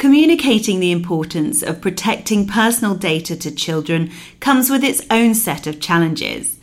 Communicating the importance of protecting personal data to children comes with its own set of challenges.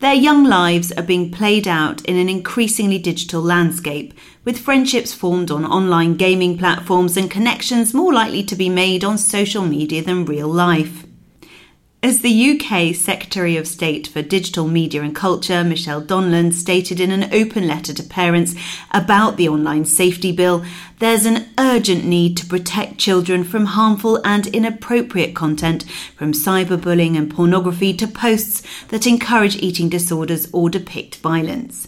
Their young lives are being played out in an increasingly digital landscape, with friendships formed on online gaming platforms and connections more likely to be made on social media than real life. As the UK Secretary of State for Digital Media and Culture, Michelle Donelan, stated in an open letter to parents about the Online Safety Bill, there's an urgent need to protect children from harmful and inappropriate content, from cyberbullying and pornography to posts that encourage eating disorders or depict violence.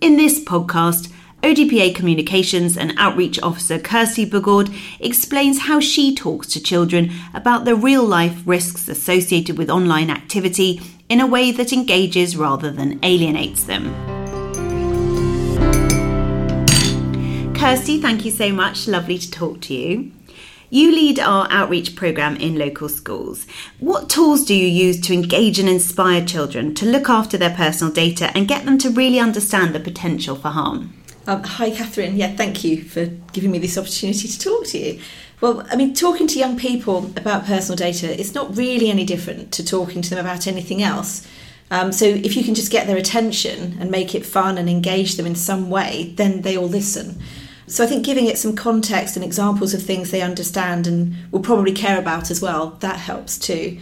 In this podcast, ODPA Communications and Outreach Officer Kirsty Bougourd explains how she talks to children about the real life risks associated with online activity in a way that engages rather than alienates them. Kirsty, thank you so much. Lovely to talk to you. You lead our outreach programme in local schools. What tools do you use to engage and inspire children to look after their personal data and get them to really understand the potential for harm? Um, hi, Catherine. Yeah, thank you for giving me this opportunity to talk to you. Well, I mean, talking to young people about personal data is not really any different to talking to them about anything else. Um, so if you can just get their attention and make it fun and engage them in some way, then they all listen. So I think giving it some context and examples of things they understand and will probably care about as well, that helps too.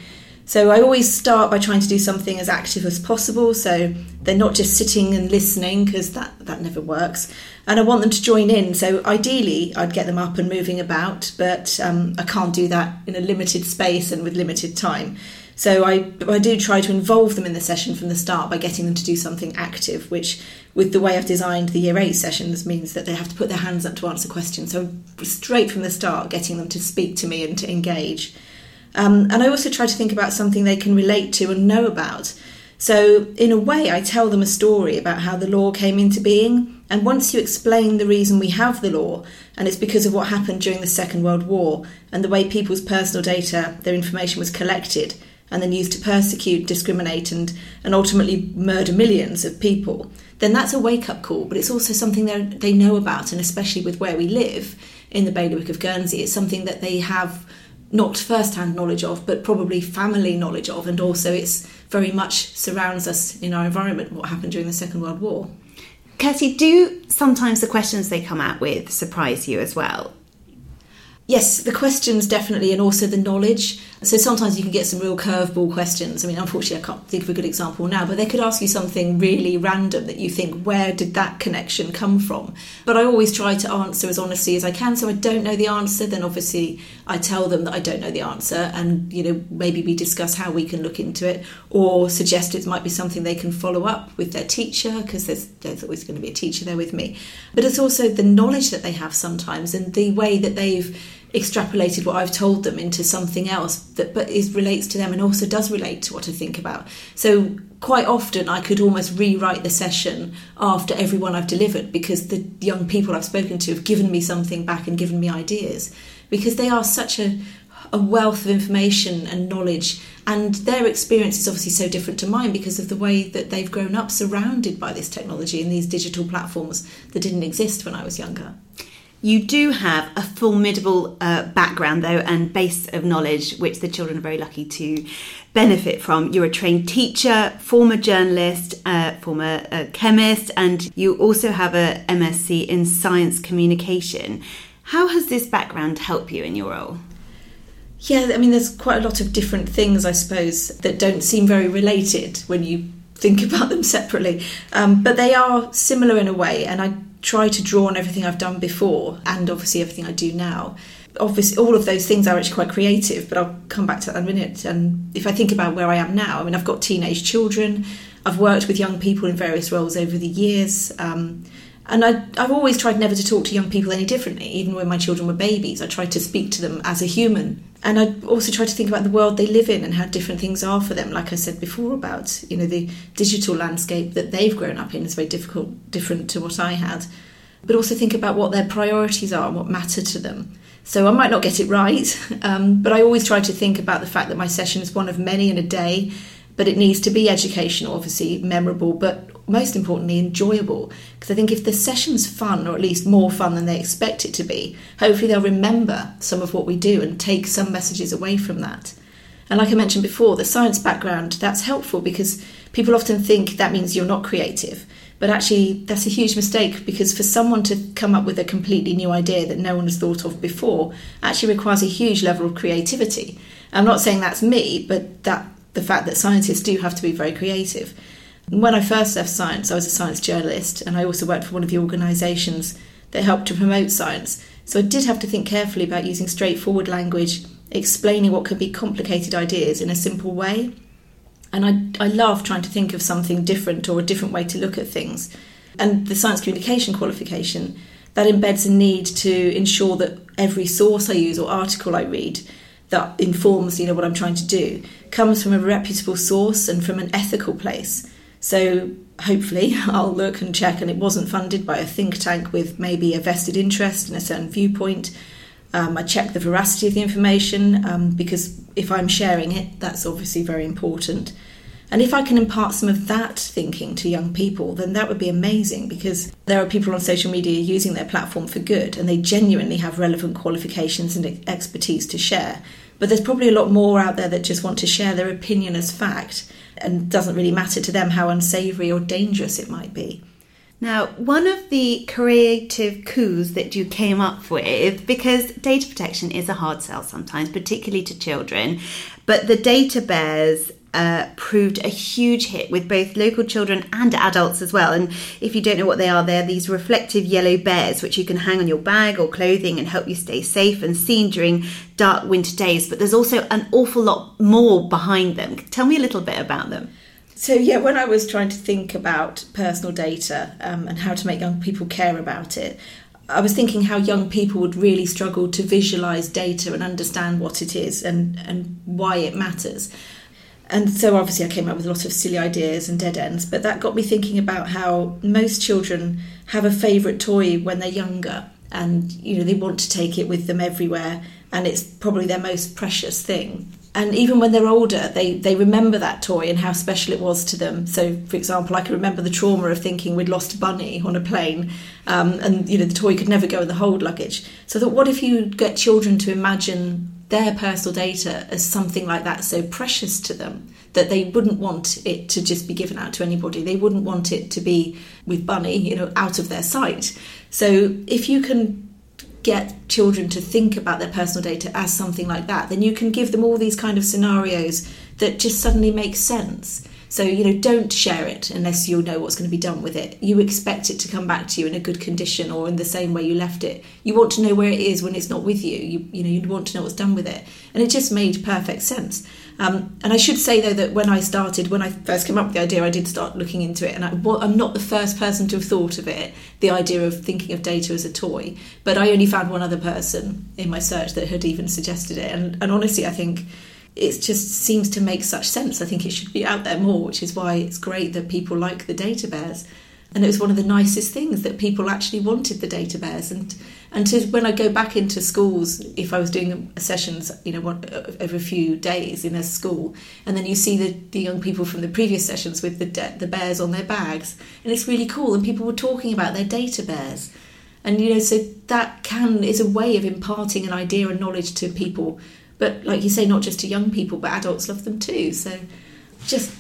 So I always start by trying to do something as active as possible. So they're not just sitting and listening because that, that never works. And I want them to join in. So ideally, I'd get them up and moving about, but um, I can't do that in a limited space and with limited time. So I, I do try to involve them in the session from the start by getting them to do something active, which, with the way I've designed the Year 8 sessions, means that they have to put their hands up to answer questions. So straight from the start, getting them to speak to me and to engage. Um, and I also try to think about something they can relate to and know about. So, in a way, I tell them a story about how the law came into being. And once you explain the reason we have the law, and it's because of what happened during the Second World War and the way people's personal data, their information was collected and then used to persecute, discriminate, and, and ultimately murder millions of people, then that's a wake up call. But it's also something that they know about, and especially with where we live in the bailiwick of Guernsey, it's something that they have not first-hand knowledge of, but probably family knowledge of, and also it's very much surrounds us in our environment. What happened during the Second World War? Kirsty, do sometimes the questions they come out with surprise you as well? Yes, the questions definitely, and also the knowledge. So sometimes you can get some real curveball questions. I mean, unfortunately, I can't think of a good example now, but they could ask you something really random that you think, where did that connection come from? But I always try to answer as honestly as I can. So I don't know the answer, then obviously I tell them that I don't know the answer, and you know maybe we discuss how we can look into it, or suggest it might be something they can follow up with their teacher because there's there's always going to be a teacher there with me. But it's also the knowledge that they have sometimes and the way that they've extrapolated what I've told them into something else that but is relates to them and also does relate to what I think about. So quite often I could almost rewrite the session after everyone I've delivered because the young people I've spoken to have given me something back and given me ideas because they are such a a wealth of information and knowledge and their experience is obviously so different to mine because of the way that they've grown up surrounded by this technology and these digital platforms that didn't exist when I was younger. You do have a formidable uh, background, though, and base of knowledge, which the children are very lucky to benefit from. You're a trained teacher, former journalist, uh, former uh, chemist, and you also have a MSc in science communication. How has this background helped you in your role? Yeah, I mean, there's quite a lot of different things, I suppose, that don't seem very related when you think about them separately. Um, but they are similar in a way, and I try to draw on everything I've done before and obviously everything I do now. Obviously, all of those things are actually quite creative, but I'll come back to that in a minute. And if I think about where I am now, I mean, I've got teenage children, I've worked with young people in various roles over the years. Um, and I, I've always tried never to talk to young people any differently, even when my children were babies. I tried to speak to them as a human. And I also try to think about the world they live in and how different things are for them. Like I said before about, you know, the digital landscape that they've grown up in is very difficult, different to what I had. But also think about what their priorities are and what matter to them. So I might not get it right, um, but I always try to think about the fact that my session is one of many in a day, but it needs to be educational, obviously, memorable, but most importantly, enjoyable. Because I think if the session's fun, or at least more fun than they expect it to be, hopefully they'll remember some of what we do and take some messages away from that. And like I mentioned before, the science background, that's helpful because people often think that means you're not creative. But actually, that's a huge mistake because for someone to come up with a completely new idea that no one has thought of before actually requires a huge level of creativity. I'm not saying that's me, but that the fact that scientists do have to be very creative. When I first left science, I was a science journalist and I also worked for one of the organisations that helped to promote science. So I did have to think carefully about using straightforward language, explaining what could be complicated ideas in a simple way. And I, I love trying to think of something different or a different way to look at things. And the science communication qualification, that embeds a need to ensure that every source I use or article I read that informs you know what I'm trying to do comes from a reputable source and from an ethical place. So hopefully I'll look and check and it wasn't funded by a think tank with maybe a vested interest in a certain viewpoint. Um, I check the veracity of the information um, because if I'm sharing it, that's obviously very important. And if I can impart some of that thinking to young people, then that would be amazing because there are people on social media using their platform for good and they genuinely have relevant qualifications and expertise to share. But there's probably a lot more out there that just want to share their opinion as fact and doesn't really matter to them how unsavoury or dangerous it might be. Now, one of the creative coups that you came up with, because data protection is a hard sell sometimes, particularly to children, but the data bears uh, proved a huge hit with both local children and adults as well. And if you don't know what they are, they're these reflective yellow bears which you can hang on your bag or clothing and help you stay safe and seen during dark winter days. But there's also an awful lot more behind them. Tell me a little bit about them. So, yeah, when I was trying to think about personal data um, and how to make young people care about it, I was thinking how young people would really struggle to visualize data and understand what it is and, and why it matters. And so, obviously, I came up with a lot of silly ideas and dead ends, but that got me thinking about how most children have a favourite toy when they're younger and you know they want to take it with them everywhere and it's probably their most precious thing. And even when they're older they they remember that toy and how special it was to them. So for example i can remember the trauma of thinking we'd lost a bunny on a plane um, and you know the toy could never go in the hold luggage. So i thought what if you get children to imagine their personal data as something like that so precious to them that they wouldn't want it to just be given out to anybody they wouldn't want it to be with bunny you know out of their sight so if you can get children to think about their personal data as something like that, then you can give them all these kind of scenarios that just suddenly make sense. So, you know, don't share it unless you know what's going to be done with it. You expect it to come back to you in a good condition or in the same way you left it. You want to know where it is when it's not with you. You, you know, you want to know what's done with it. And it just made perfect sense. Um, and I should say though that when I started, when I first came up with the idea, I did start looking into it, and I, am not the first person to have thought of it, the idea of thinking of data as a toy. But I only found one other person in my search that had even suggested it, and, and honestly, I think it just seems to make such sense. I think it should be out there more, which is why it's great that people like the data bears. And it was one of the nicest things that people actually wanted the data bears. And and to, when I go back into schools if I was doing sessions you know one, every few days in a school and then you see the, the young people from the previous sessions with the the bears on their bags and it's really cool and people were talking about their data bears. And you know so that can is a way of imparting an idea and knowledge to people but like you say not just to young people but adults love them too so just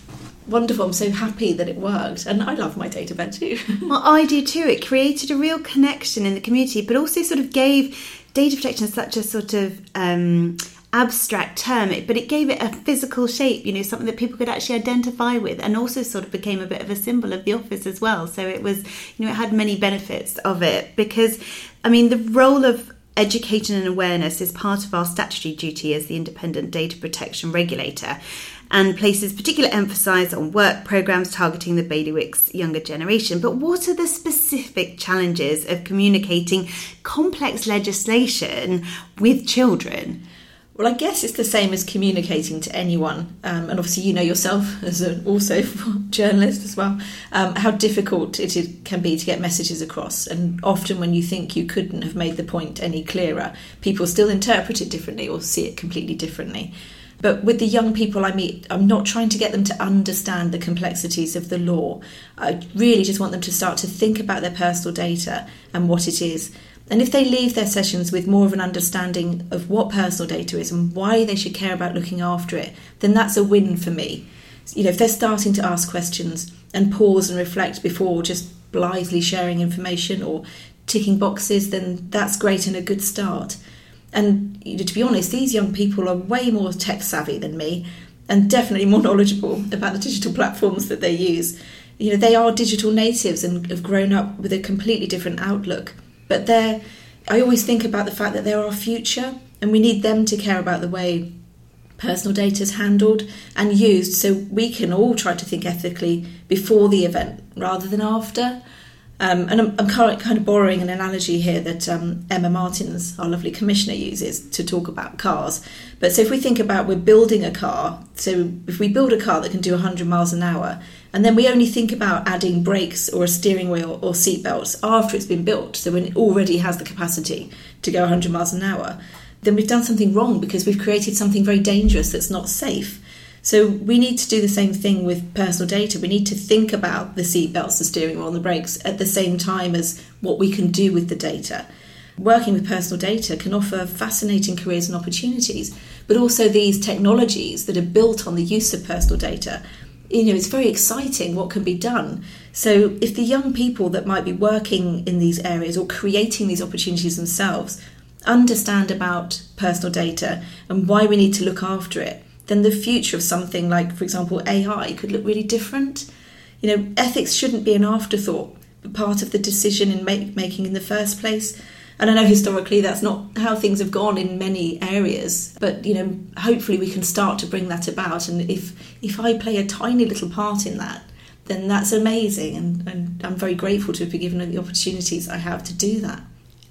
wonderful. I'm so happy that it worked. And I love my data bear too. well, I do too. It created a real connection in the community, but also sort of gave data protection such a sort of um, abstract term, but it gave it a physical shape, you know, something that people could actually identify with, and also sort of became a bit of a symbol of the office as well. So it was, you know, it had many benefits of it because, I mean, the role of education and awareness is part of our statutory duty as the independent data protection regulator and places particular emphasis on work programs targeting the bailiwick's younger generation. But what are the specific challenges of communicating complex legislation with children? Well, I guess it's the same as communicating to anyone, um, and obviously you know yourself as an also journalist as well, um, how difficult it is, can be to get messages across. And often, when you think you couldn't have made the point any clearer, people still interpret it differently or see it completely differently. But with the young people I meet, I'm not trying to get them to understand the complexities of the law. I really just want them to start to think about their personal data and what it is. And if they leave their sessions with more of an understanding of what personal data is and why they should care about looking after it, then that's a win for me. You know, if they're starting to ask questions and pause and reflect before just blithely sharing information or ticking boxes, then that's great and a good start. And you know, to be honest, these young people are way more tech savvy than me and definitely more knowledgeable about the digital platforms that they use. You know, they are digital natives and have grown up with a completely different outlook. But they're, I always think about the fact that they're our future and we need them to care about the way personal data is handled and used so we can all try to think ethically before the event rather than after. Um, and I'm, I'm, kind of borrowing an analogy here that um, Emma Martins, our lovely commissioner, uses to talk about cars. But so if we think about we're building a car, so if we build a car that can do 100 miles an hour, and then we only think about adding brakes or a steering wheel or seat belts after it's been built, so when it already has the capacity to go 100 miles an hour, then we've done something wrong because we've created something very dangerous that's not safe. So we need to do the same thing with personal data. We need to think about the seatbelts, the steering wheel, and the brakes at the same time as what we can do with the data. Working with personal data can offer fascinating careers and opportunities, but also these technologies that are built on the use of personal data. You know, it's very exciting what can be done. So, if the young people that might be working in these areas or creating these opportunities themselves understand about personal data and why we need to look after it, then the future of something like, for example, AI could look really different. You know, ethics shouldn't be an afterthought, but part of the decision in make, making in the first place. And I know historically that's not how things have gone in many areas, but you know, hopefully we can start to bring that about. And if if I play a tiny little part in that, then that's amazing, and, and I'm very grateful to be given the opportunities I have to do that.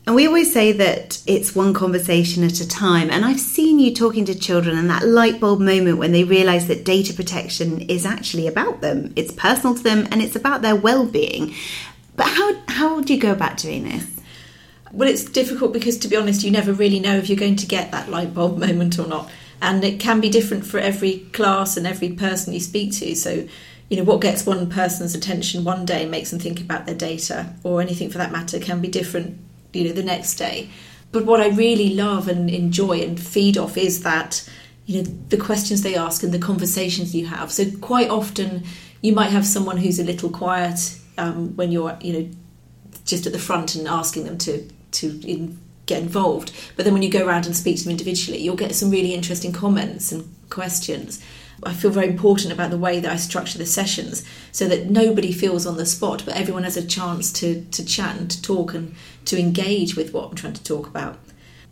And we always say that it's one conversation at a time. And I've seen you talking to children and that light bulb moment when they realise that data protection is actually about them. It's personal to them and it's about their well-being. But how how do you go about doing this? Well, it's difficult because to be honest, you never really know if you're going to get that light bulb moment or not. And it can be different for every class and every person you speak to. So you know what gets one person's attention one day makes them think about their data or anything for that matter can be different you know the next day but what i really love and enjoy and feed off is that you know the questions they ask and the conversations you have so quite often you might have someone who's a little quiet um, when you're you know just at the front and asking them to to in, get involved but then when you go around and speak to them individually you'll get some really interesting comments and questions I feel very important about the way that I structure the sessions so that nobody feels on the spot, but everyone has a chance to, to chat and to talk and to engage with what I'm trying to talk about.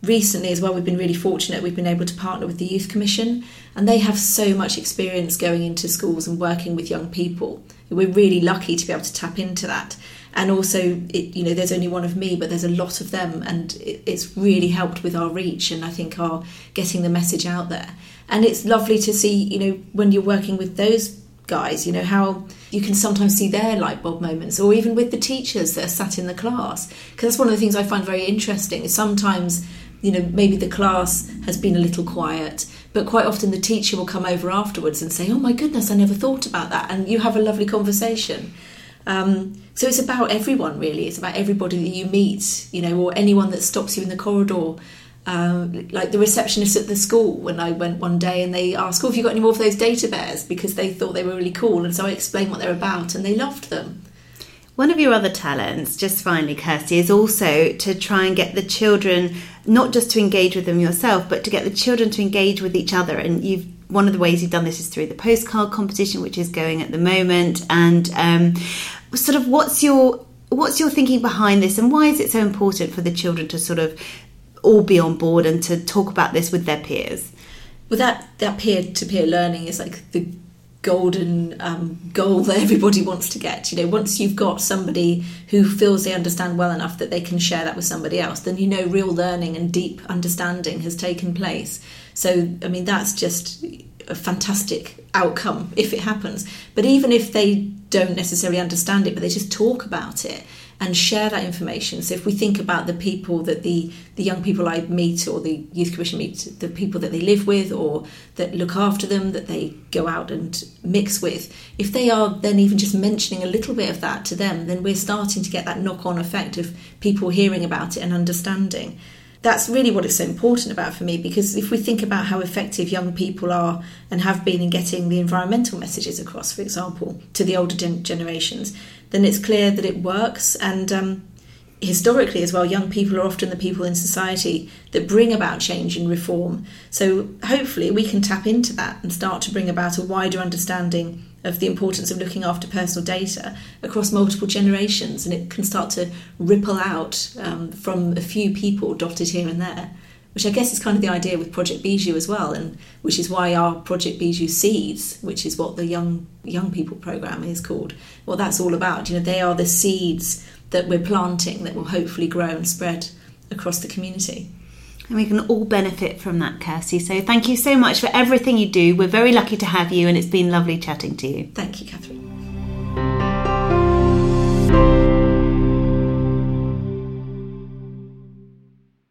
Recently, as well, we've been really fortunate. We've been able to partner with the Youth Commission, and they have so much experience going into schools and working with young people. We're really lucky to be able to tap into that. And also, it, you know, there's only one of me, but there's a lot of them, and it, it's really helped with our reach and I think our getting the message out there and it's lovely to see you know when you're working with those guys you know how you can sometimes see their light bulb moments or even with the teachers that are sat in the class because that's one of the things i find very interesting is sometimes you know maybe the class has been a little quiet but quite often the teacher will come over afterwards and say oh my goodness i never thought about that and you have a lovely conversation um, so it's about everyone really it's about everybody that you meet you know or anyone that stops you in the corridor um, like the receptionist at the school when I went one day and they asked, Oh, have you got any more of those data bears? Because they thought they were really cool. And so I explained what they're about and they loved them. One of your other talents, just finally, Kirsty, is also to try and get the children not just to engage with them yourself, but to get the children to engage with each other. And you've one of the ways you've done this is through the postcard competition, which is going at the moment. And um, sort of, what's your what's your thinking behind this, and why is it so important for the children to sort of all be on board and to talk about this with their peers. Well, that that peer to peer learning is like the golden um, goal that everybody wants to get. You know, once you've got somebody who feels they understand well enough that they can share that with somebody else, then you know real learning and deep understanding has taken place. So, I mean, that's just a fantastic outcome if it happens. But even if they don't necessarily understand it, but they just talk about it, and share that information. So if we think about the people that the, the young people I meet or the Youth Commission meet, the people that they live with or that look after them, that they go out and mix with, if they are then even just mentioning a little bit of that to them, then we're starting to get that knock on effect of people hearing about it and understanding that's really what it's so important about for me because if we think about how effective young people are and have been in getting the environmental messages across, for example, to the older gen- generations, then it's clear that it works. And um, historically, as well, young people are often the people in society that bring about change and reform. So hopefully, we can tap into that and start to bring about a wider understanding of the importance of looking after personal data across multiple generations, and it can start to ripple out um, from a few people dotted here and there which I guess is kind of the idea with Project Bijou as well, and which is why our Project Bijou Seeds, which is what the young young people program is called, what that's all about. You know, they are the seeds that we're planting that will hopefully grow and spread across the community. And we can all benefit from that, Kirsty. So thank you so much for everything you do. We're very lucky to have you, and it's been lovely chatting to you. Thank you, Catherine.